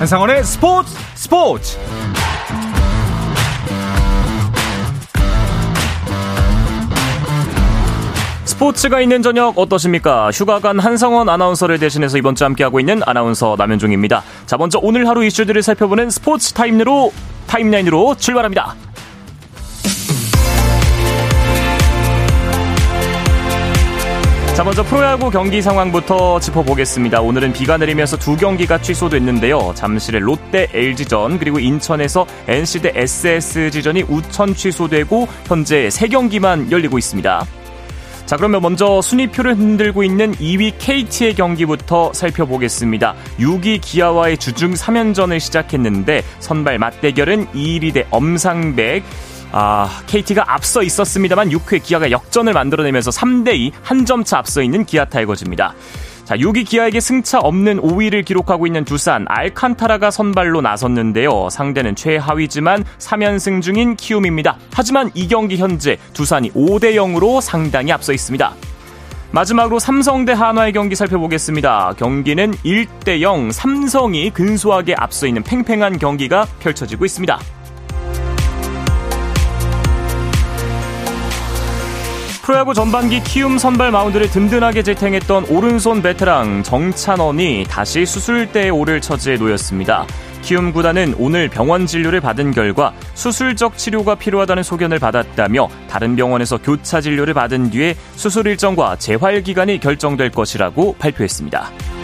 한상원의 스포츠 스포츠 스포츠가 있는 저녁 어떠십니까? 휴가 간 한상원 아나운서를 대신해서 이번 주 함께하고 있는 아나운서 남현종입니다. 자, 먼저 오늘 하루 이슈들을 살펴보는 스포츠 타임으로 타임라인으로 출발합니다. 자, 먼저 프로야구 경기 상황부터 짚어보겠습니다. 오늘은 비가 내리면서 두 경기가 취소됐는데요. 잠실의 롯데 LG전 그리고 인천에서 NC 대 SSG전이 우천 취소되고 현재 세 경기만 열리고 있습니다. 자, 그러면 먼저 순위표를 흔들고 있는 2위 KT의 경기부터 살펴보겠습니다. 6위 기아와의 주중 3연전을 시작했는데 선발 맞대결은 2위 대 엄상백, 아, KT가 앞서 있었습니다만 6회 기아가 역전을 만들어내면서 3대2 한 점 차 앞서 있는 기아 타이거즈입니다. 자, 6위 기아에게 승차 없는 5위를 기록하고 있는 두산 알칸타라가 선발로 나섰는데요. 상대는 최하위지만 3연승 중인 키움입니다. 하지만 이 경기 현재 두산이 5대 0으로 상당히 앞서 있습니다. 마지막으로 삼성 대 한화의 경기 살펴보겠습니다. 경기는 1대 0 삼성이 근소하게 앞서 있는 팽팽한 경기가 펼쳐지고 있습니다. 프로야구 전반기 키움 선발 마운드를 든든하게 재탱했던 오른손 베테랑 정찬원이 다시 수술대에 오를 처지에 놓였습니다. 키움 구단은 오늘 병원 진료를 받은 결과 수술적 치료가 필요하다는 소견을 받았다며 다른 병원에서 교차 진료를 받은 뒤에 수술 일정과 재활 기간이 결정될 것이라고 발표했습니다.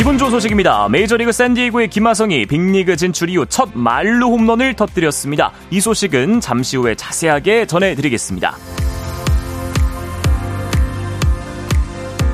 기분 좋은 소식입니다. 메이저리그 샌디에이고의 김하성이 빅리그 진출 이후 첫 만루 홈런을 터뜨렸습니다. 이 소식은 잠시 후에 자세하게 전해드리겠습니다.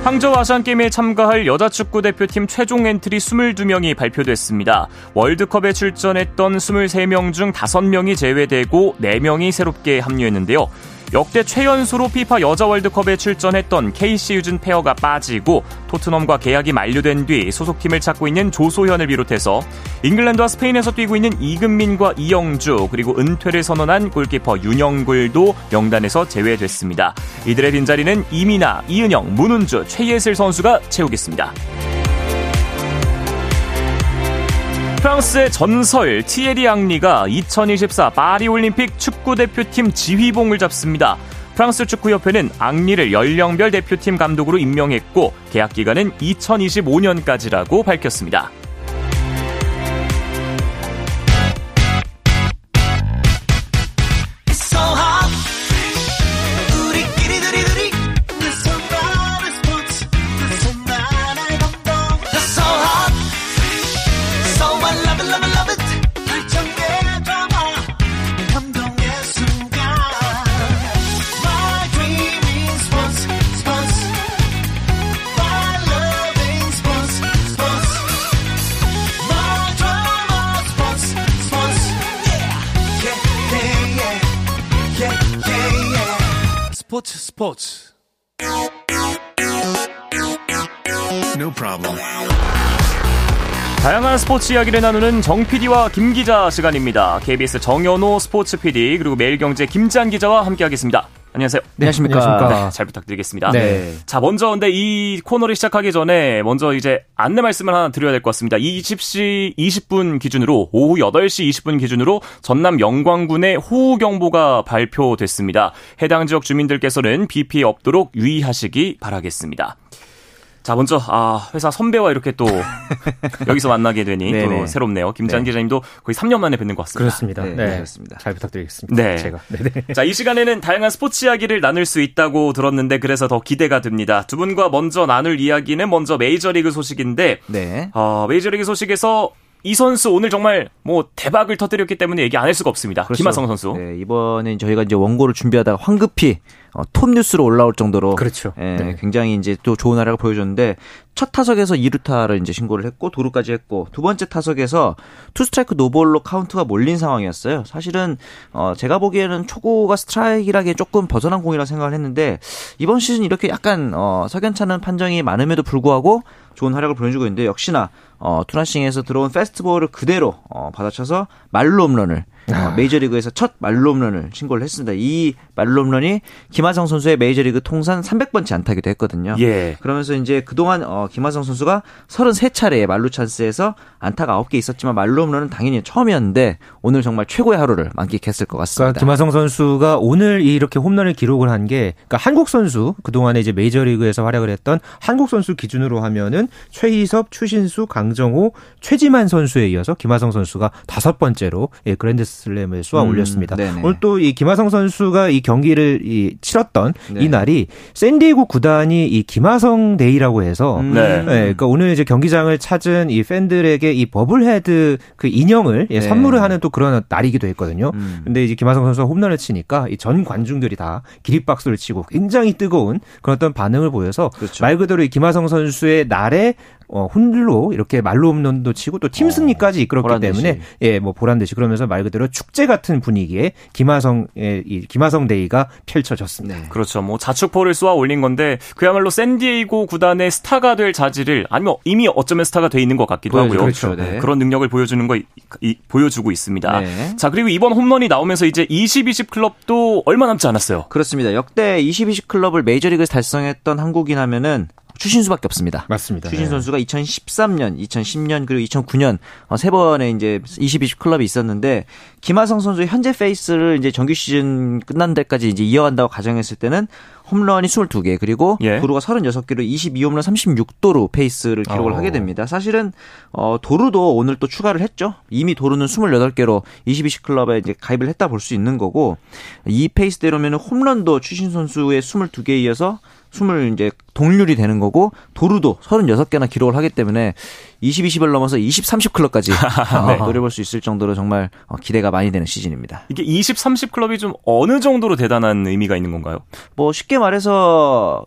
항저우 아시안게임에 참가할 여자 축구 대표팀 최종 엔트리 22명이 발표됐습니다. 월드컵에 출전했던 23명 중 5명이 제외되고 4명이 새롭게 합류했는데요. 역대 최연소로 피파 여자 월드컵에 출전했던 케이시 유진 페어가 빠지고 토트넘과 계약이 만료된 뒤 소속팀을 찾고 있는 조소현을 비롯해서 잉글랜드와 스페인에서 뛰고 있는 이금민과 이영주 그리고 은퇴를 선언한 골키퍼 윤영굴도 명단에서 제외됐습니다. 이들의 빈자리는 이민아, 이은영, 문은주, 최예슬 선수가 채우겠습니다. 프랑스의 전설 티에리 앙리가 2024 파리올림픽 축구대표팀 지휘봉을 잡습니다. 프랑스 축구협회는 앙리를 연령별 대표팀 감독으로 임명했고 계약 기간은 2025년까지라고 밝혔습니다. 스포츠 스포츠 No problem. 다양한 스포츠 이야기를 나누는 정 PD와 김 기자 시간입니다. KBS 정현호 스포츠 PD 그리고 매일경제 김지한 기자와 함께하겠습니다. 안녕하세요. 네, 안녕하십니까. 안녕하십니까. 네, 잘 부탁드리겠습니다. 네. 자, 먼저 근데 이 코너를 시작하기 전에 먼저 이제 안내 말씀을 하나 드려야 될 것 같습니다. 20시 20분 기준으로 오후 8시 20분 기준으로 전남 영광군의 호우 경보가 발표됐습니다. 해당 지역 주민들께서는 비 피해 없도록 유의하시기 바라겠습니다. 자, 먼저, 아, 회사 선배와 이렇게 또 여기서 만나게 되니 또 새롭네요. 김지한 네. 기자님도 거의 3년 만에 뵙는 것 같습니다. 그렇습니다. 네, 네. 그렇습니다. 잘 부탁드리겠습니다. 네. 제가. 네네. 자, 이 시간에는 다양한 스포츠 이야기를 나눌 수 있다고 들었는데 그래서 더 기대가 됩니다. 두 분과 먼저 나눌 이야기는 먼저 메이저리그 소식인데, 네. 어, 메이저리그 소식에서 이 선수 오늘 정말 뭐 대박을 터뜨렸기 때문에 얘기 안 할 수가 없습니다. 그렇죠. 김하성 선수. 네, 이번엔 저희가 이제 원고를 준비하다가 황급히 어, 톱 뉴스로 올라올 정도로 그렇죠. 예, 네. 굉장히 이제 또 좋은 활약을 보여줬는데 첫 타석에서 2루타를 이제 신고를 했고 도루까지 했고 두 번째 타석에서 투 스트라이크 노볼로 카운트가 몰린 상황이었어요. 사실은 어 제가 보기에는 초구가 스트라이크라기에 조금 벗어난 공이라 생각을 했는데 이번 시즌 이렇게 약간 어 석연찮은 판정이 많음에도 불구하고 좋은 활약을 보여주고 있는데 역시나 어 two nothing에서 들어온 패스트볼을 그대로 어 받아쳐서 만루 홈런을 아. 메이저리그에서 첫 말로 홈런을 신고를 했습니다. 이 말로 홈런이 김하성 선수의 메이저리그 통산 300번째 안타기도 했거든요. 예. 그러면서 이제 그동안 어, 김하성 선수가 33차례의 말루 찬스에서 안타가 9개 있었지만 말로 홈런은 당연히 처음이었는데 오늘 정말 최고의 하루를 만끽했을 것 같습니다. 그러니까 김하성 선수가 오늘 이렇게 홈런을 기록을 한 게 그러니까 한국 선수 그동안에 이제 메이저리그에서 활약을 했던 한국 선수 기준으로 하면은 최희섭, 추신수, 강정호, 최지만 선수에 이어서 김하성 선수가 다섯 번째로 예, 그랜드 슬램을 쏘아 음, 올렸습니다. 음, 오늘 또 이 김하성 선수가 이 경기를 이 치렀던 네. 이 날이 샌디에고 구단이 이 김하성 day라고 해서 음. 네. 예, 그러니까 오늘 이제 경기장을 찾은 이 팬들에게 이 bobblehead 그 인형을 예, 네. 선물을 하는 또 그런 날이기도 했거든요. 음. 근데 이제 김하성 선수가 홈런을 치니까 이 전 관중들이 다 기립박수를 치고 굉장히 뜨거운 그런 어떤 반응을 보여서 그렇죠. 말 그대로 이 김하성 선수의 날에 어, 홈로 이렇게 만루 홈런도 치고 또 팀 승리까지 이끌었기 어, 때문에 예, 뭐 보란 듯이 그러면서 말 그대로 축제 같은 분위기에 김하성의 이 김하성 day가 펼쳐졌습니다. 네. 그렇죠. 뭐 자축포를 쏘아 올린 건데 그야말로 샌디에이고 구단의 스타가 될 자질을 아니면 이미 어쩌면 스타가 돼 있는 것 같기도 하고요. 그렇죠. 네. 그런 능력을 보여주는 거 이, 보여주고 있습니다. 네. 자, 그리고 이번 홈런이 나오면서 이제 20-20 클럽도 얼마 남지 않았어요. 그렇습니다. 역대 20-20 클럽을 메이저리그에서 달성했던 한국인 하면은 추신수밖에 없습니다. 맞습니다. 추신 네. 선수가 2013년, 2010년 그리고 2009년 어, 세 번의 이제 20, 20 클럽이 있었는데 김하성 선수의 현재 페이스를 이제 정규 시즌 끝난 데까지 이제 이어간다고 가정했을 때는 홈런이 22개 그리고 예. 도루가 36개로 22홈런 36도로 페이스를 기록을 어. 하게 됩니다. 사실은 어 도루도 오늘 또 추가를 했죠. 이미 도루는 28개로 22시 클럽에 이제 가입을 했다 볼 수 있는 거고 이 페이스대로면 홈런도 추신 선수의 22개에 이어서 20 이제 동률이 되는 거고 도루도 36개나 기록을 하기 때문에 20, 20을 넘어서 20, 30 클럽까지 네. 노려볼 수 있을 정도로 정말 어, 기대가 많이 되는 시즌입니다. 이게 20, 30 클럽이 좀 어느 정도로 대단한 의미가 있는 건가요? 뭐 쉽게 말해서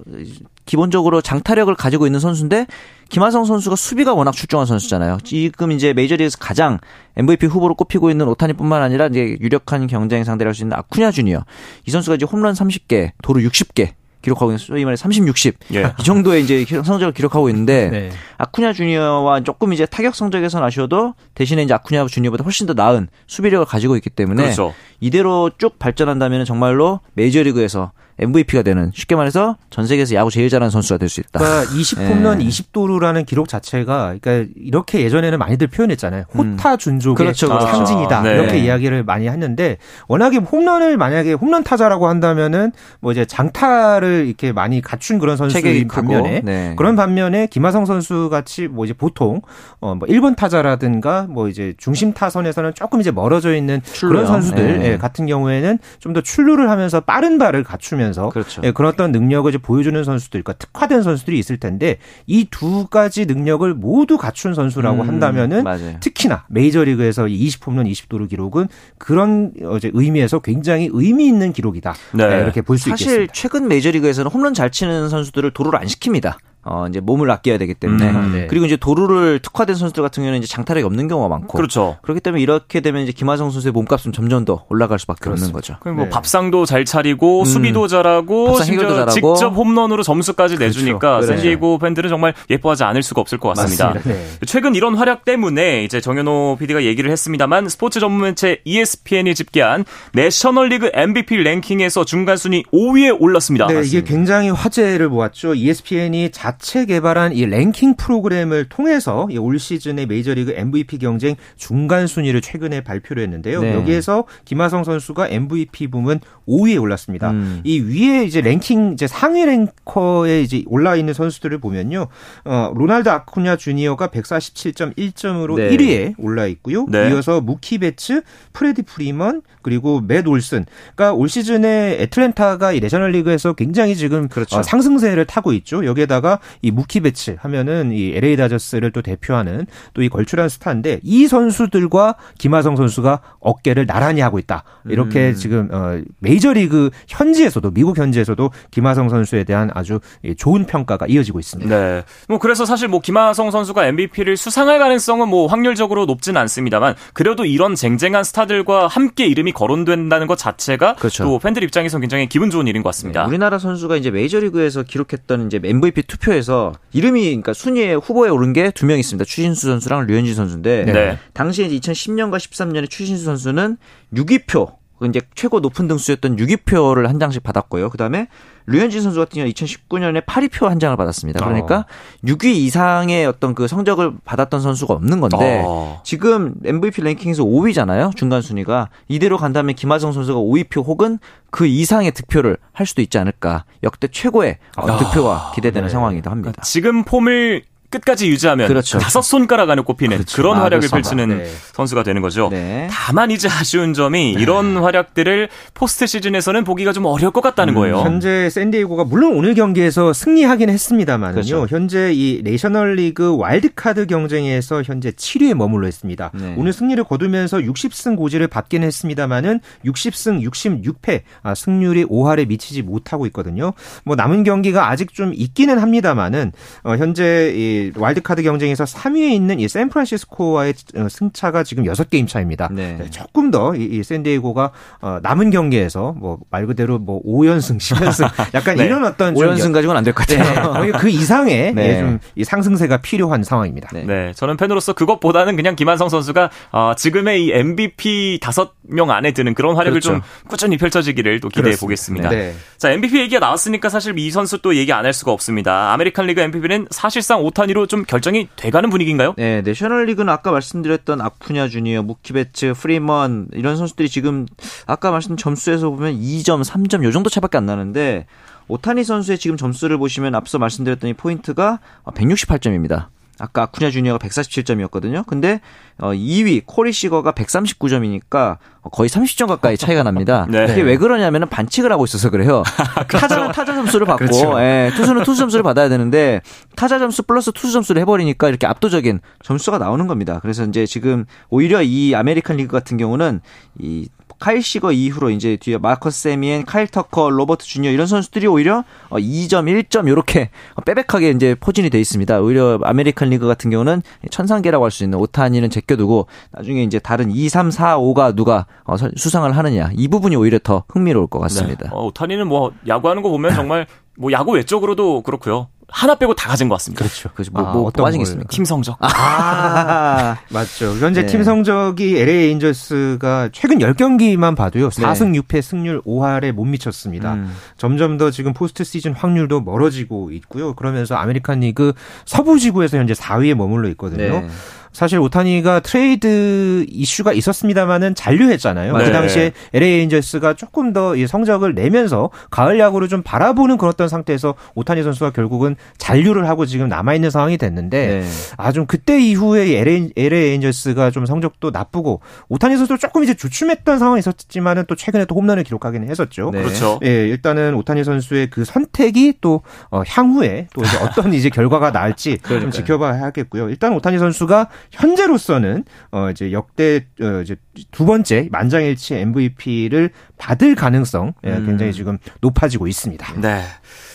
기본적으로 장타력을 가지고 있는 선수인데 김하성 선수가 수비가 워낙 출중한 선수잖아요. 지금 이제 메이저리그에서 가장 MVP 후보로 꼽히고 있는 오타니뿐만 아니라 이제 유력한 경쟁 상대를 할 수 있는 아쿠냐 주니어. 이 선수가 이제 홈런 30개, 도루 60개 기록하고 있는 소위 말해 30, 60. 예. 이 정도의 이제 성적을 기록하고 있는데 네. 아쿠냐 주니어와 조금 이제 타격 성적에선 아쉬워도 대신에 이제 아쿠냐 주니어보다 훨씬 더 나은 수비력을 가지고 있기 때문에 그렇죠. 이대로 쭉 발전한다면 정말로 메이저리그에서 MVP가 되는 쉽게 말해서 전 세계에서 야구 제일 잘하는 선수가 될 수 있다. 그러니까 20홈런 예. 20도루라는 기록 자체가 그러니까 이렇게 예전에는 많이들 표현했잖아요. 음. 호타 준족의 그렇죠, 그렇죠. 상징이다. 네. 이렇게 이야기를 많이 했는데 워낙에 홈런을 만약에 홈런 타자라고 한다면은 뭐 이제 장타를 이렇게 많이 갖춘 그런 선수인 반면에 네. 그런 반면에 김하성 선수 같이 뭐 이제 보통 어뭐 1번 타자라든가 뭐 이제 중심 타선에서는 조금 이제 멀어져 있는 출루요. 그런 선수들 네. 예, 같은 경우에는 좀 더 출루를 하면서 빠른 발을 갖추면 하면서 그렇죠. 예, 그런 어떤 능력을 이제 보여주는 선수들, 그러니까 특화된 선수들이 있을 텐데 이 두 가지 능력을 모두 갖춘 선수라고 음, 한다면은 맞아요. 특히나 메이저리그에서 20홈런 20도루 기록은 그런 어제 의미에서 굉장히 의미 있는 기록이다. 네. 네, 이렇게 볼 수 있겠습니다. 사실 최근 메이저리그에서는 홈런 잘 치는 선수들을 도루를 안 시킵니다. 어, 이제 몸을 아껴야 되기 때문에. 음, 네. 그리고 이제 도루를 특화된 선수들 같은 경우는 이제 장타력이 없는 경우가 많고. 그렇죠. 그렇기 때문에 이렇게 되면 이제 김하성 선수의 몸값은 점점 더 올라갈 수밖에 그렇습니다. 없는 거죠. 그럼 뭐 네. 밥상도 잘 차리고 음, 수비도 잘하고 심지어 잘하고. 직접 홈런으로 점수까지 그렇죠. 내주니까 그렇죠. 샌디에고 팬들은 정말 예뻐하지 않을 수가 없을 것 같습니다. 네. 최근 이런 활약 때문에 이제 정현호 PD가 얘기를 했습니다만 스포츠 전문 매체 ESPN이 집계한 내셔널리그 MVP 랭킹에서 중간 순위 5위에 올랐습니다. 네, 맞습니다. 이게 굉장히 화제를 모았죠. ESPN이 자체 개발한 이 랭킹 프로그램을 통해서 올 시즌의 메이저리그 MVP 경쟁 중간 순위를 최근에 발표를 했는데요. 네. 여기에서 김하성 선수가 MVP 부문 5위에 올랐습니다. 음. 이 위에 이제 랭킹 이제 상위 랭커에 이제 올라 있는 선수들을 보면요. 어, 로날드 아쿠냐 주니어가 147.1점으로 네. 1위에 올라 있고요. 네. 이어서 무키 베츠, 프레디 프리먼, 그리고 맷 올슨. 그러니까 올 시즌에 애틀랜타가 이 내셔널리그에서 굉장히 지금 그렇죠. 어, 상승세를 타고 있죠. 여기에다가 이 무키 베츠 하면은 이 LA 다저스를 또 대표하는 또 이 걸출한 스타인데 이 선수들과 김하성 선수가 어깨를 나란히 하고 있다. 이렇게 음. 지금 어 메이저리그 현지에서도 미국 현지에서도 김하성 선수에 대한 아주 좋은 평가가 이어지고 있습니다. 네. 뭐 그래서 사실 뭐 김하성 선수가 MVP를 수상할 가능성은 뭐 확률적으로 높지는 않습니다만 그래도 이런 쟁쟁한 스타들과 함께 이름이 거론된다는 것 자체가 그렇죠. 또 팬들 입장에서 굉장히 기분 좋은 일인 것 같습니다. 네, 우리나라 선수가 이제 메이저리그에서 기록했던 이제 MVP 투표 투표에서 이름이 그러니까 순위에 후보에 오른 게 두 명 있습니다. 추신수 선수랑 류현진 선수인데 네. 당시에 2010년과 13년에 추신수 선수는 6위표 이제 최고 높은 등수였던 6위표를 한 장씩 받았고요. 그다음에 류현진 선수 같은 경우 2019년에 8위표 한 장을 받았습니다. 그러니까 어. 6위 이상의 어떤 그 성적을 받았던 선수가 없는 건데 어. 지금 MVP 랭킹에서 5위잖아요. 중간 순위가 이대로 간다면 김하성 선수가 5위표 혹은 그 이상의 득표를 할 수도 있지 않을까. 역대 최고의 어, 득표가 기대되는 네. 상황이기도 합니다. 그러니까 지금 폼을 끝까지 유지하면 그렇죠. 다섯 손가락 안에 꼽히는 그렇죠. 그런 아, 활약을 그렇습니다. 펼치는 네. 선수가 되는 거죠. 네. 다만 이제 아쉬운 점이 네. 이런 활약들을 포스트 시즌에서는 보기가 좀 어려울 것 같다는 음, 거예요. 현재 샌디에고가 물론 오늘 경기에서 승리하긴 했습니다만요. 그렇죠. 현재 이 내셔널리그 와일드카드 경쟁에서 현재 7위에 머물러 있습니다. 네. 오늘 승리를 거두면서 60승 고지를 밟긴 했습니다만은 60승 66패 아, 승률이 5할에 미치지 못하고 있거든요. 뭐 남은 경기가 아직 좀 있기는 합니다만은 어, 현재 이 와일드카드 경쟁에서 3위에 있는 이 샌프란시스코와의 어, 승차가 지금 6게임 차입니다. 네. 네, 조금 더 이 샌디에고가 어, 남은 경기에서 뭐 말 그대로 뭐 5연승, 10연승 약간 네. 이런 어떤 5연승 가지고는 안 될 것 같아요. 네, 그 이상의 네. 예, 좀이 상승세가 필요한 상황입니다. 네. 네. 저는 팬으로서 그것보다는 그냥 김한성 선수가 어, 지금의 이 MVP 5명 안에 드는 그런 활약을 그렇죠. 좀 꾸준히 펼쳐지기를 또 기대해 보겠습니다. 자, MVP 얘기가 나왔으니까 사실 이 선수 또 얘기 안 할 수가 없습니다. 아메리칸 리그 MVP는 사실상 오타니로 좀 결정이 돼가는 분위기인가요? 네, 내셔널리그는 아까 말씀드렸던 아쿠냐 주니어, 무키베츠, 프리먼 이런 선수들이 지금 아까 말씀 점수에서 보면 2점, 3점 요 정도 차밖에 안 나는데 오타니 선수의 지금 점수를 보시면 앞서 말씀드렸던 이 포인트가 168점입니다. 아까 아쿠냐 주니어가 147점이었거든요. 근데 어 2위 코리 시거가 139점이니까 거의 30점 가까이 차이가 납니다. 네. 이게 왜 그러냐면은 반칙을 하고 있어서 그래요. 그렇죠. 타자는 타자 점수를 받고 그렇죠. 예, 투수는 투수 점수를 받아야 되는데 타자 점수 플러스 투수 점수를 해버리니까 이렇게 압도적인 점수가 나오는 겁니다. 그래서 이제 지금 오히려 이 아메리칸 리그 같은 경우는 이 카일 시거 이후로 이제 뒤에 마커스 세미엔, 카일 터커, 로버트 주니어 이런 선수들이 오히려 2점, 어, 1점 이렇게 빽빽하게 이제 포진이 돼 있습니다. 오히려 아메리칸 리그 같은 경우는 천상계라고 할 수 있는 오타니는 제껴두고 나중에 이제 다른 2, 3, 4, 5가 누가 어, 수상을 하느냐 이 부분이 오히려 더 흥미로울 것 같습니다. 네. 어, 오타니는 뭐 야구하는 거 보면 정말 뭐 야구 외적으로도 그렇고요. 하나 빼고 다 가진 것 같습니다. 그렇죠. 그렇죠. 뭐, 아, 뭐 어떤 빠진 게 있습니까? 팀 성적. 아, 맞죠. 현재 네. 팀 성적이 LA 엔젤스가 최근 10경기만 봐도요. 4승 네. 6패 승률 5할에 못 미쳤습니다. 음. 점점 더 지금 포스트 시즌 확률도 멀어지고 있고요. 그러면서 아메리칸 리그 서부 지구에서 현재 4위에 머물러 있거든요. 네. 사실 오타니가 트레이드 이슈가 있었습니다만은 잔류했잖아요. 네. 그 당시에 LA 엔젤스가 조금 더 성적을 내면서 가을 야구를 좀 바라보는 그런 어떤 상태에서 오타니 선수가 결국은 잔류를 하고 지금 남아 있는 상황이 됐는데 네. 아좀 그때 이후에 LA, LA 엔젤스가 좀 성적도 나쁘고 오타니 선수도 조금 이제 주춤했던 상황이 있었지만은 또 최근에 또 홈런을 기록하기는 했었죠. 네. 그렇죠. 예, 일단은 오타니 선수의 그 선택이 또 어, 향후에 또 이제 어떤 이제 결과가 나올지 좀 지켜봐야 하겠고요. 일단 오타니 선수가 현재로서는 어 이제 역대 어 이제 두 번째 만장일치 MVP를 받을 가능성 예, 음. 굉장히 지금 높아지고 있습니다. 네.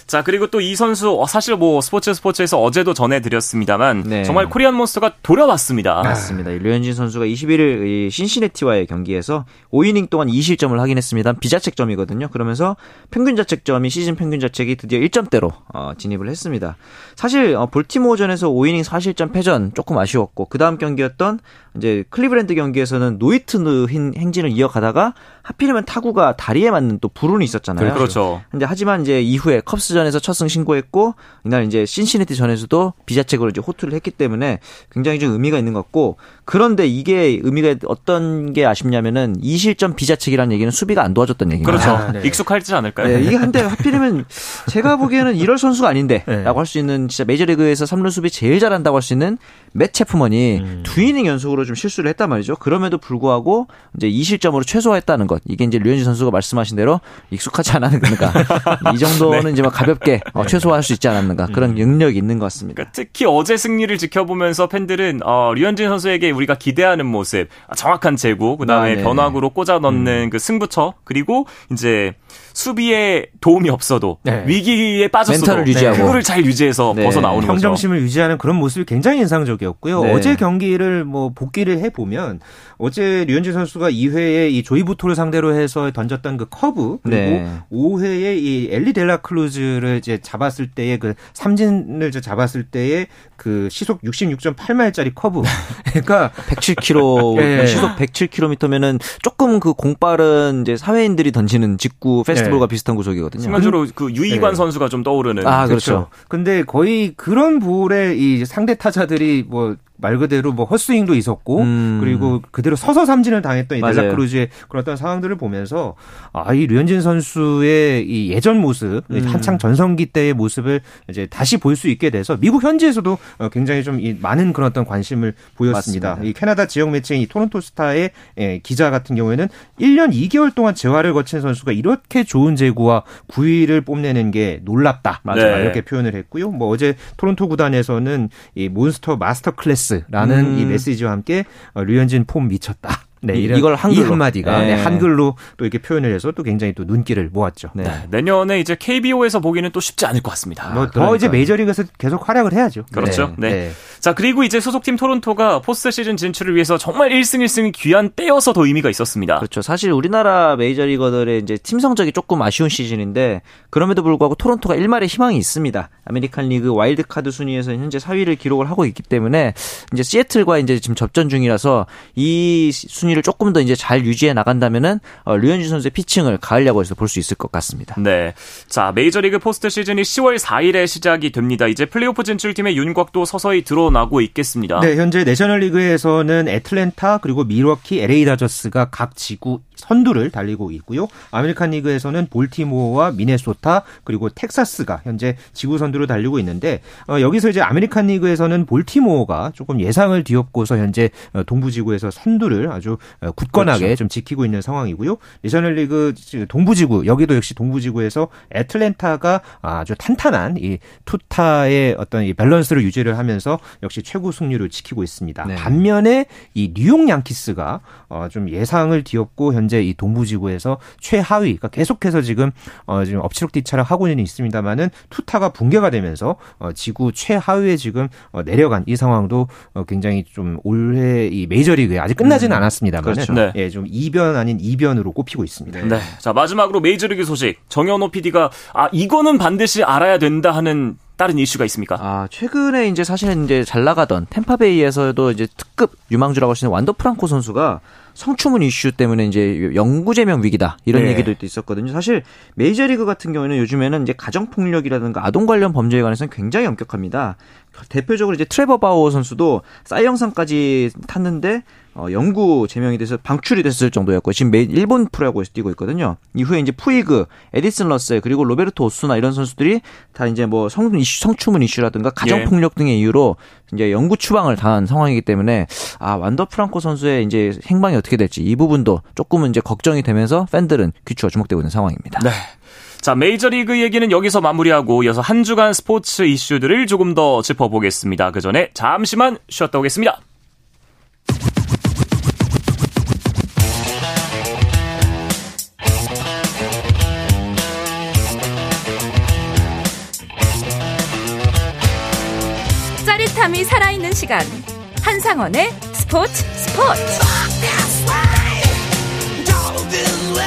자, 그리고 또 이 선수, 어, 사실 뭐 스포츠 스포츠에서 어제도 전해드렸습니다만, 네. 정말 코리안 몬스터가 돌아왔습니다. 맞습니다. 류현진 선수가 21일 신시내티와의 경기에서 5이닝 동안 2실점을 하긴 했습니다. 비자책점이거든요. 그러면서 평균 자책점이 시즌 평균 자책이 드디어 1점대로 어, 진입을 했습니다. 사실 어, 볼티모어전에서 5이닝 4실점 패전 조금 아쉬웠고, 그 다음 경기였던 이제 클리브랜드 경기에서는 노히트 행진을 이어가다가 하필이면 타구가 다리에 맞는 또 불운이 있었잖아요. 그렇죠. 근데 하지만 이제 이후에 컵스전에서 첫 승 신고했고 이날 이제 신시내티 전에서도 비자책으로 이제 호투를 했기 때문에 굉장히 좀 의미가 있는 것 같고 그런데 이게 의미가 어떤 게 아쉽냐면은 이실점 비자책이라는 얘기는 수비가 안 도와줬단 얘기입니다. 그렇죠. 아, 네. 익숙하지 않을까요? 네, 이게 한데 하필이면 제가 보기에는 이럴 선수가 아닌데라고 네. 할수 있는 진짜 메이저리그에서 3루 수비 제일 잘한다고 할 수 있는 맷 체프먼이 음. 두 이닝 연속으로 좀 실수를 했단 말이죠. 그럼에도 불구하고 이제 2실점으로 최소화했다는 것. 이게 이제 류현진 선수가 말씀하신 대로 익숙하지 않았는가. 이 정도는 네. 이제 막 가볍게 어, 최소화할 수 있지 않았는가. 그런 음. 능력이 있는 것 같습니다. 그러니까 특히 어제 승리를 지켜보면서 팬들은 어, 류현진 선수에게 우리가 기대하는 모습, 정확한 제구, 그다음에 아, 네. 변화구로 꽂아 넣는 음. 그 승부처, 그리고 이제 수비에 도움이 없어도 네. 위기에 빠졌어도 멘탈을 유지하고 그거를 잘 유지해서 네. 벗어 나오는 거죠. 평정심을 유지하는 그런 모습이 굉장히 인상적이었고요. 네. 어제 경기를 뭐 복기를 해 보면 어제 류현진 선수가 2회에 이 조이 보토를 상대로 해서 던졌던 그 커브 그리고 네. 5회에 이 엘리 델라 크루즈를 이제 잡았을 때의 그 삼진을 잡았을 때의 그 시속 66.8마일짜리 커브. 그러니까 107km 네. 시속 107km면은 조금 그 공빠른 이제 사회인들이 던지는 직구 패스트볼과 네. 비슷한 구속이거든요. 순간적으로 그 유희관 네. 선수가 좀 떠오르는. 아 그렇죠. 그렇죠. 근데 거의 그런 볼에 이 상대 타자들이 뭐말 그대로 뭐 헛스윙도 있었고 음. 그리고 그대로 서서 삼진을 당했던 이 델라 크루즈의 그런 어떤 상황들을 보면서 아이 류현진 선수의 이 예전 모습 음. 한창 전성기 때의 모습을 이제 다시 볼 수 있게 돼서 미국 현지에서도 어, 굉장히 좀 많은 그런 어떤 관심을 보였습니다. 맞습니다. 이 캐나다 지역 매체인 이 토론토 스타의 예, 기자 같은 경우에는 1년 2개월 동안 재활을 거친 선수가 이렇게 좋은 제구와 구위를 뽐내는 게 놀랍다. 맞아요. 네. 이렇게 표현을 했고요. 뭐 어제 토론토 구단에서는 이 Monster Master Class 메스라는 음. 이 메시지와 함께 어, 류현진 폼 미쳤다. 네, 이런 이걸 한글로. 이 한마디가 네. 네, 한글로 또 이렇게 표현을 해서 또 굉장히 또 눈길을 모았죠. 네. 네. 내년에 이제 KBO에서 보기는 또 쉽지 않을 것 같습니다. 뭐더 이제 메이저리그에서 계속 활약을 해야죠. 그렇죠. 네. 네. 자, 그리고 이제 소속팀 토론토가 포스트 시즌 진출을 위해서 정말 1승 1승이 귀한 때여서 더 의미가 있었습니다. 그렇죠. 사실 우리나라 메이저리거들의 이제 팀 성적이 조금 아쉬운 시즌인데 그럼에도 불구하고 토론토가 일말의 희망이 있습니다. 아메리칸 리그 와일드카드 순위에서 현재 4위를 기록을 하고 있기 때문에 이제 시애틀과 이제 지금 접전 중이라서 이 순위 를 조금 더 이제 잘 유지해 나간다면은 어, 류현진 선수의 피칭을 가을 야구에서 볼 수 있을 것 같습니다. 네. 자, 메이저리그 포스트 시즌이 10월 4일에 시작이 됩니다. 이제 플레이오프 진출팀의 윤곽도 서서히 드러나고 있겠습니다. 네, 현재 내셔널리그에서는 애틀랜타 그리고 밀워키 LA 다저스가 각 지구 선두를 달리고 있고요. 아메리칸 리그에서는 볼티모어와 미네소타 그리고 텍사스가 현재 지구 선두를 달리고 있는데 어, 여기서 이제 아메리칸 리그에서는 볼티모어가 조금 예상을 뒤엎고서 현재 어, 동부 지구에서 선두를 아주 어, 굳건하게 그렇죠. 좀 지키고 있는 상황이고요. 내셔널 리그 동부 지구 여기도 역시 동부 지구에서 애틀랜타가 아주 탄탄한 이 투타의 어떤 이 밸런스를 유지를 하면서 역시 최고 승률을 지키고 있습니다. 네. 반면에 이 뉴욕 양키스가 어, 좀 예상을 뒤엎고 현재 현재 이 동부지구에서 최하위, 그러니까 계속해서 지금 어 지금 엎치락뒤치락 하고는 있습니다만은 투타가 붕괴가 되면서 어 지구 최하위에 지금 어 내려간 이 상황도 어 굉장히 좀 올해 이 메이저리그에 아직 끝나지는 음. 않았습니다만 그렇죠. 네. 예, 좀 이변 아닌 이변으로 꼽히고 있습니다. 네. 자 마지막으로 메이저리그 소식 정현호 PD가 아 이거는 반드시 알아야 된다 하는 다른 이슈가 있습니까? 아, 최근에 이제 사실은 이제 잘 나가던 템파베이에서도 이제 특급 유망주라고 있는 완더 프랑코 선수가 성추문 이슈 때문에 이제 영구 제명 위기다 이런 네. 얘기도 있었거든요. 사실 메이저리그 같은 경우에는 요즘에는 이제 가정 폭력이라든가 아동 관련 범죄에 관해서는 굉장히 엄격합니다. 대표적으로 이제 트레버 바워 선수도 싸이영상까지 탔는데 어, 영구 제명이 돼서 방출이 됐을 정도였고 지금 매, 일본 프로야구에서 뛰고 있거든요. 이후에 이제 푸이그, 에디슨 러셀 그리고 로베르토 오스나 이런 선수들이 다 이제 뭐 성, 이슈, 성추문 이슈라든가 가정 폭력 등의 이유로 이제 영구 추방을 당한 상황이기 때문에 아 완더 프랑코 선수의 이제 행방이 어떻게 될지 이 부분도 조금은 이제 걱정이 되면서 팬들은 귀추가 주목되고 있는 상황입니다. 네. 자, 메이저리그 얘기는 여기서 마무리하고 이어서 한 주간 스포츠 이슈들을 조금 더 짚어보겠습니다. 그 전에 잠시만 쉬었다 오겠습니다. 짜릿함이 살아있는 시간. 한상원의 스포츠 스포츠.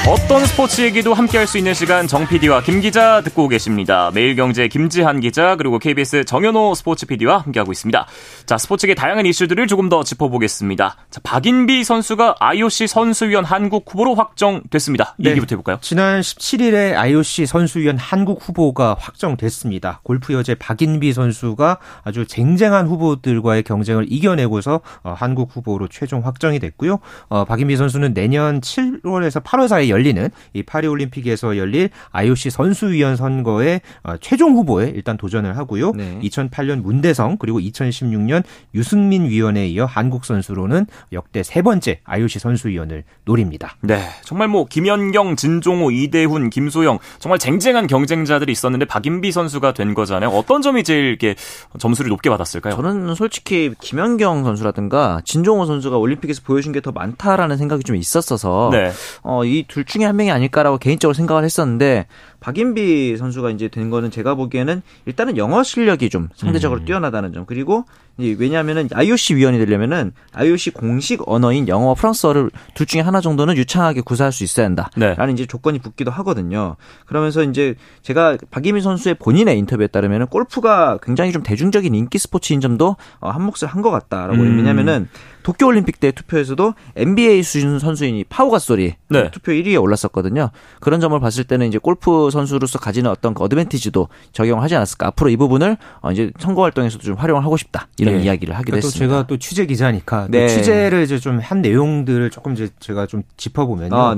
어떤 스포츠 얘기도 함께 할 수 있는 시간 정 PD와 김 기자 듣고 계십니다. 매일경제 김지한 기자 그리고 KBS 정현호 스포츠 PD와 함께하고 있습니다. 자 스포츠계 다양한 이슈들을 조금 더 짚어보겠습니다. 자 박인비 선수가 IOC 선수위원 한국 후보로 확정됐습니다. 네. 얘기부터 해볼까요? 지난 17일에 IOC 선수위원 한국 후보가 확정됐습니다. 골프 여제 박인비 선수가 아주 쟁쟁한 후보들과의 경쟁을 이겨내고서 어, 한국 후보로 최종 확정이 됐고요. 어, 박인비 선수는 내년 7월에서 8월 사이 에 열리는 이 파리 올림픽에서 열릴 IOC 선수위원 선거에 어, 최종 후보에 일단 도전을 하고요. 네. 2008년 문대성 그리고 2016년 유승민 위원에 이어 한국 선수로는 역대 세 번째 IOC 선수위원을 노립니다. 네, 정말 뭐 김연경, 진종호, 이대훈, 김소영 정말 쟁쟁한 경쟁자들이 있었는데 박인비 선수가 된 거잖아요. 어떤 점이 제일 이렇게 점수를 높게 받았을까요? 저는 솔직히 김연경 선수라든가 진종호 선수가 올림픽에서 보여준 게 더 많다라는 생각이 좀 있었어서 네. 어, 이두 둘 중에 한 명이 아닐까라고 개인적으로 생각을 했었는데 박인비 선수가 이제 된 거는 제가 보기에는 일단은 영어 실력이 좀 상대적으로 음. 뛰어나다는 점 그리고 왜냐하면은 IOC 위원이 되려면은 IOC 공식 언어인 영어와 프랑스어를 둘 중에 하나 정도는 유창하게 구사할 수 있어야 한다라는 네. 이제 조건이 붙기도 하거든요. 그러면서 이제 제가 박인비 선수의 본인의 인터뷰에 따르면은 골프가 굉장히 좀 대중적인 인기 스포츠인 점도 어, 한 몫을 한 것 같다라고 음. 왜냐면은 도쿄올림픽 때 투표에서도 NBA 수준 선수인이 파워가솔이 네. 투표 1위에 올랐었거든요. 그런 점을 봤을 때는 이제 골프 선수로서 가지는 어떤 그 어드밴티지도 적용하지 않았을까. 앞으로 이 부분을 어, 이제 선거 활동에서도 좀 활용을 하고 싶다. 이런 네. 이야기를 하기도 그러니까 했습니다. 제가 또 취재 기자니까 네. 취재를 이제 좀 한 내용들을 조금 이제 제가 좀 짚어보면요. 아,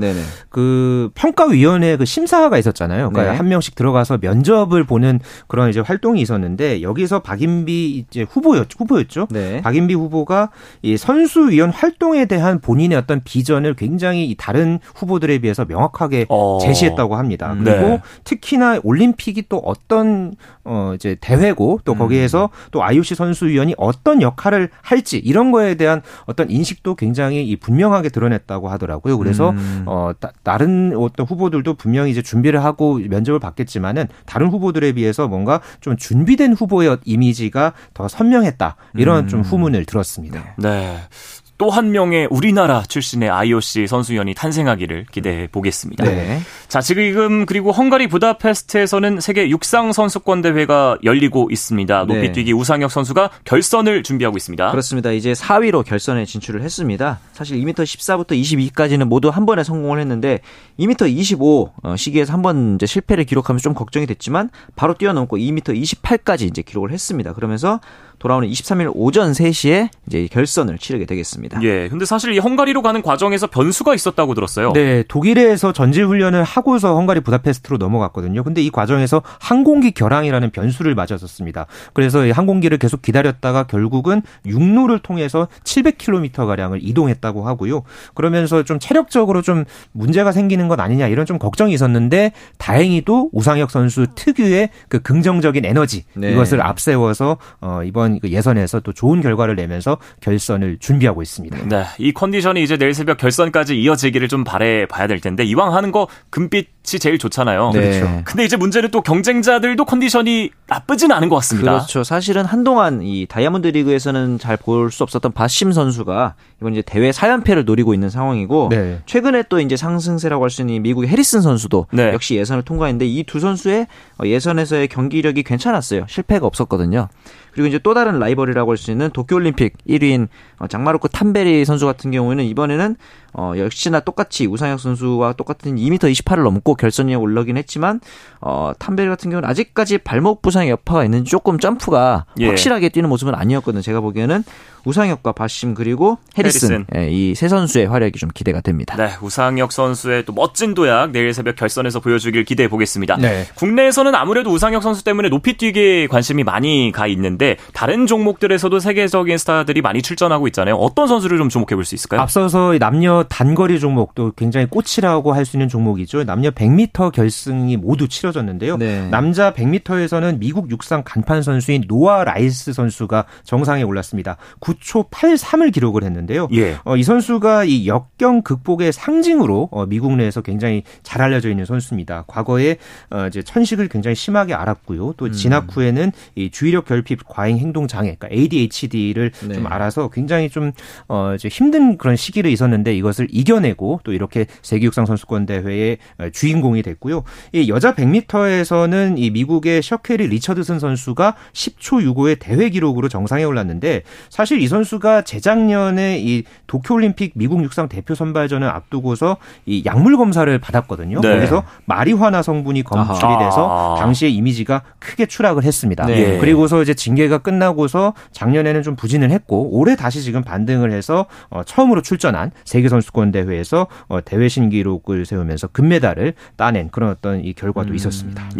그 평가위원회 그 심사가 있었잖아요. 그러니까 네. 한 명씩 들어가서 면접을 보는 그런 이제 활동이 있었는데 여기서 박인비 이제 후보였 후보였죠. 네. 박인비 후보가 이 선수위원 활동에 대한 본인의 어떤 비전을 굉장히 다른 후보들에 비해서 명확하게 어. 제시했다고 합니다. 그리고 네. 특히나 올림픽이 또 어떤 어 이제 대회고 또 거기에서 음. 또 IOC 선수위원이 어떤 역할을 할지 이런 거에 대한 어떤 인식도 굉장히 이 분명하게 드러냈다고 하더라고요. 그래서 음. 어 다, 다른 어떤 후보들도 분명히 이제 준비를 하고 면접을 받겠지만은 다른 후보들에 비해서 뭔가 좀 준비된 후보의 이미지가 더 선명했다 이런 음. 좀 후문을 들었습니다. 네. 또 한 명의 우리나라 출신의 IOC 선수연이 탄생하기를 기대해 보겠습니다. 네. 자, 지금 그리고 헝가리 부다페스트에서는 세계 육상 선수권 대회가 열리고 있습니다. 네. 높이뛰기 네. 우상혁 선수가 결선을 준비하고 있습니다. 그렇습니다. 이제 4위로 결선에 진출을 했습니다. 사실 2m 14부터 22까지는 모두 한 번에 성공을 했는데 2m 25 시기에서 한 번 이제 실패를 기록하면서 좀 걱정이 됐지만 바로 뛰어넘고 2m 28까지 이제 기록을 했습니다. 그러면서 돌아오는 23일 오전 3시에 이제 결선을 치르게 되겠습니다. 예. 근데 사실 이 헝가리로 가는 과정에서 변수가 있었다고 들었어요. 네. 독일에서 전지 훈련을 하고서 헝가리 부다페스트로 넘어갔거든요. 근데 이 과정에서 항공기 결항이라는 변수를 맞았었습니다. 그래서 이 항공기를 계속 기다렸다가 결국은 육로를 통해서 700km 가량을 이동했다고 하고요. 그러면서 좀 체력적으로 좀 문제가 생기는 건 아니냐 이런 좀 걱정이 있었는데 다행히도 우상혁 선수 특유의 그 긍정적인 에너지 네. 이것을 앞세워서 어 이번 이번 그 예선에서 또 좋은 결과를 내면서 결선을 준비하고 있습니다. 네, 이 컨디션이 이제 내일 새벽 결선까지 이어지기를 좀 바래 봐야 될 텐데 이왕 하는 거 금빛이 제일 좋잖아요. 네. 그렇죠. 근데 이제 문제는 또 경쟁자들도 컨디션이 나쁘진 않은 것 같습니다. 그렇죠. 사실은 한동안 이 다이아몬드 리그에서는 잘 볼 수 없었던 바심 선수가 이번 이제 대회 4연패를 노리고 있는 상황이고 네. 최근에 또 이제 상승세라고 할 수 있는 미국의 해리슨 선수도 네. 역시 예선을 통과했는데 이 두 선수의 예선에서의 경기력이 괜찮았어요. 실패가 없었거든요. 그리고 이제 또 다른 라이벌이라고 할 수 있는 도쿄올림픽 1위인 어, 장마루코 탐베리 선수 같은 경우에는 이번에는 어, 역시나 똑같이 우상혁 선수와 똑같은 2m 28을 넘고 결선에 올라긴 했지만 어, 탐베리 같은 경우는 아직까지 발목 부상의 여파가 있는지 조금 점프가 예. 확실하게 뛰는 모습은 아니었거든요. 제가 보기에는 우상혁과 바심 그리고 해리슨, 해리슨. 예, 이세 선수의 활약이 좀 기대가 됩니다. 네, 우상혁 선수의 또 멋진 도약 내일 새벽 결선에서 보여주길 기대해 보겠습니다. 네. 국내에서는 아무래도 우상혁 선수 때문에 높이 뛰기에 관심이 많이 가 있는데 다른 종목들에서도 세계적인 스타들이 많이 출전하고 있잖아요. 어떤 선수를 좀 주목해 볼 수 있을까요? 앞서서 남녀 단거리 종목도 굉장히 꽃이라고 할 수 있는 종목이죠. 남녀 100m 결승이 모두 치러 졌는데요. 네. 남자 100m에서는 미국 육상 간판 선수인 노아 라일스 선수가 정상에 올랐습니다. 9초 83을 기록을 했는데요. 예. 어, 이 선수가 이 역경 극복의 상징으로 어, 미국 내에서 굉장히 잘 알려져 있는 선수입니다. 과거에 어, 이제 천식을 굉장히 심하게 앓았고요. 또 음. 진학 후에는 이 주의력 결핍 과잉 행동 장애, 그러니까 ADHD를 네. 좀 앓아서 굉장히 좀 어, 이제 힘든 그런 시기를 있었는데 이것을 이겨내고 또 이렇게 세계 육상 선수권 대회의 어, 주인공이 됐고요. 이 여자 100m 에서는 이 미국의 셔케리 리처드슨 선수가 10초 65의 대회 기록으로 정상에 올랐는데 사실 이 선수가 재작년에 이 도쿄올림픽 미국 육상 대표 선발전을 앞두고서 이 약물 검사를 받았거든요. 네. 거기서 마리화나 성분이 검출이 돼서 당시의 이미지가 크게 추락을 했습니다. 네. 그리고서 이제 징계가 끝나고서 작년에는 좀 부진을 했고 올해 다시 지금 반등을 해서 어, 처음으로 출전한 세계 선수권 대회에서 어, 대회 신기록을 세우면서 금메달을 따낸 그런 어떤 이 결과도 음. 있었습니다.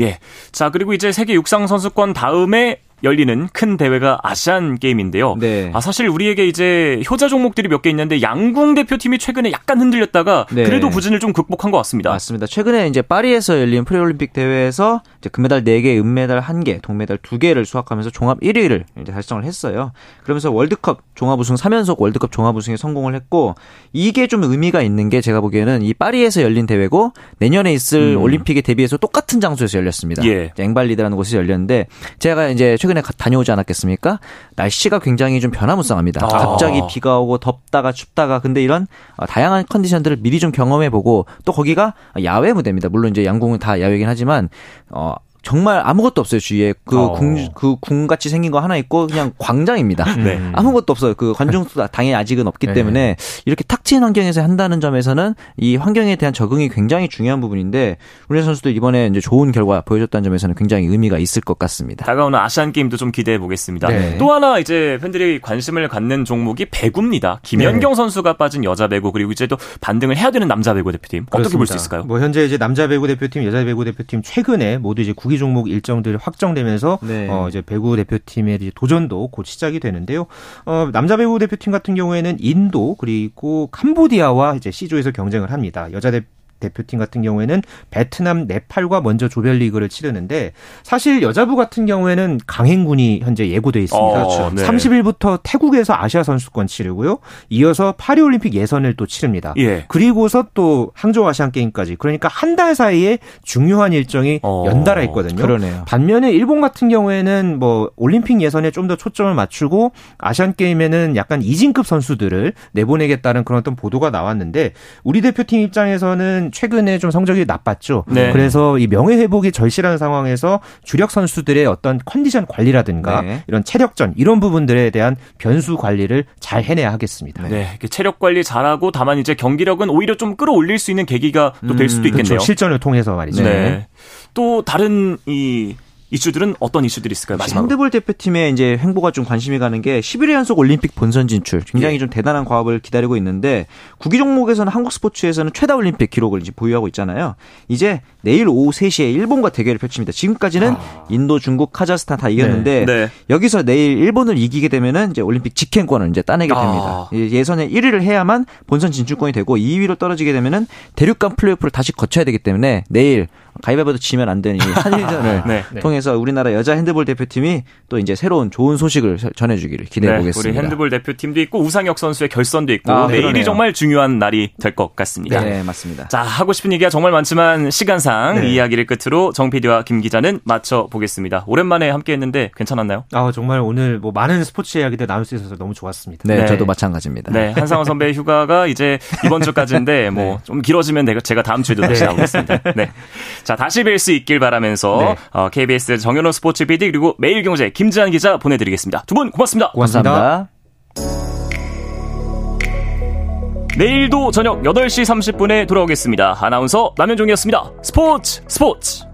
예. 자 그리고 이제 세계 육상 선수권 다음에 열리는 큰 대회가 아시안 게임인데요. 네. 아 사실 우리에게 이제 효자 종목들이 몇 개 있는데 양궁 대표팀이 최근에 약간 흔들렸다가 네. 그래도 부진을 좀 극복한 것 같습니다. 맞습니다. 최근에 이제 파리에서 열린 프리올림픽 대회에서 이제 금메달 4개, 은메달 1개, 동메달 2개를 수확하면서 종합 1위를 이제 달성을 했어요. 그러면서 월드컵 종합 우승 3연속 월드컵 종합 우승에 성공을 했고 이게 좀 의미가 있는 게 제가 보기에는 이 파리에서 열린 대회고 내년에 있을 음. 올림픽에 대비해서 똑같은 장소에서 열렸습니다. 예. 앵발리드라는 곳에서 열렸는데 제가 이제 최근 에 다녀오지 않았겠습니까? 날씨가 굉장히 좀 변화무쌍합니다. 아. 갑자기 비가 오고 덥다가 춥다가 근데 이런 어, 다양한 컨디션들을 미리 좀 경험해 보고 또 거기가 야외 무대입니다. 물론 이제 양궁은 다 야외긴 하지만 어 정말 아무것도 없어요 주위에 그궁 어. 그궁 같이 생긴 거 하나 있고 그냥 광장입니다. 네. 아무것도 없어요. 그 관중 수가 당연히 아직은 없기 네. 때문에 이렇게 탁 트인 환경에서 한다는 점에서는 이 환경에 대한 적응이 굉장히 중요한 부분인데 우리 선수들 이번에 이제 좋은 결과 보여줬다는 점에서는 굉장히 의미가 있을 것 같습니다. 다가오는 아시안 게임도 좀 기대해 보겠습니다. 네. 또 하나 이제 팬들이 관심을 갖는 종목이 배구입니다. 김연경 네. 선수가 빠진 여자 배구 그리고 이제 또 반등을 해야 되는 남자 배구 대표팀 어떻게 볼 수 있을까요? 뭐 현재 이제 남자 배구 대표팀, 여자 배구 대표팀 최근에 모두 이제 구기 종목 일정들이 확정되면서 네. 어 이제 배구 대표팀의 도전도 곧 시작이 되는데요. 어 남자 배구 대표팀 같은 경우에는 인도 그리고 캄보디아와 이제 C조에서 경쟁을 합니다. 여자 대 대표팀 같은 경우에는 베트남, 네팔과 먼저 조별리그를 치르는데 사실 여자부 같은 경우에는 강행군이 현재 예고돼 있습니다. 어, 네. 30일부터 태국에서 아시아 선수권 치르고요. 이어서 파리 올림픽 예선을 또 치릅니다. 예. 그리고서 또 항저우 아시안 게임까지 그러니까 한 달 사이에 중요한 일정이 어, 연달아 있거든요. 그러네요. 반면에 일본 같은 경우에는 뭐 올림픽 예선에 좀 더 초점을 맞추고 아시안 게임에는 약간 이진급 선수들을 내보내겠다는 그런 어떤 보도가 나왔는데 우리 대표팀 입장에서는 최근에 좀 성적이 나빴죠. 네. 그래서 이 명예 회복이 절실한 상황에서 주력 선수들의 어떤 컨디션 관리라든가 네. 이런 체력전 이런 부분들에 대한 변수 관리를 잘 해내야 하겠습니다. 네. 체력 관리 잘하고 다만 이제 경기력은 오히려 좀 끌어올릴 수 있는 계기가 또될 수도 음, 있겠네요. 그렇죠. 실전을 통해서 말이죠. 네. 또 다른 이 이슈들은 어떤 이슈들이 있을까요? 마지막으로. 핸드볼 대표팀의 이제 행보가 좀 관심이 가는 게 11회 연속 올림픽 본선 진출. 굉장히 예. 좀 대단한 과업을 기다리고 있는데 구기 종목에서는 한국 스포츠에서는 최다 올림픽 기록을 이제 보유하고 있잖아요. 이제 내일 오후 3시에 일본과 대결을 펼칩니다. 지금까지는 아. 인도, 중국, 카자흐스탄 다 이겼는데 네. 네. 여기서 내일 일본을 이기게 되면은 이제 올림픽 직행권을 이제 따내게 됩니다. 아. 예선에 1위를 해야만 본선 진출권이 되고 2위로 떨어지게 되면은 대륙간 플레이오프를 다시 거쳐야 되기 때문에 내일 가위바위보도 지면 안 되는 이 한일전을 네. 네. 통해서 우리나라 여자 핸드볼 대표팀이 또 이제 새로운 좋은 소식을 전해주기를 기대해 보겠습니다. 우리 핸드볼 대표팀도 있고 우상혁 선수의 결선도 있고 아, 내일이 그러네요. 정말 중요한 날이 될 것 같습니다. 네, 맞습니다. 자 하고 싶은 얘기가 정말 많지만 시간상 네. 이 이야기를 끝으로 정 PD와 김 기자는 마쳐 보겠습니다. 오랜만에 함께했는데 괜찮았나요? 아 정말 오늘 뭐 많은 스포츠 이야기들 나눌 수 있어서 너무 좋았습니다. 네, 네. 저도 마찬가지입니다. 네, 한상원 선배의 휴가가 이제 이번 주까지인데 뭐좀 네. 길어지면 제가 다음 주에도 다시 나오겠습니다. 네. 자, 다시 뵐 수 있길 바라면서 네. 어, KBS 정현호 스포츠 PD 그리고 매일경제 김지한 기자 보내드리겠습니다. 두 분 고맙습니다. 고맙습니다. 고맙습니다. 내일도 저녁 8시 30분에 돌아오겠습니다. 아나운서 남현종이었습니다. 스포츠 스포츠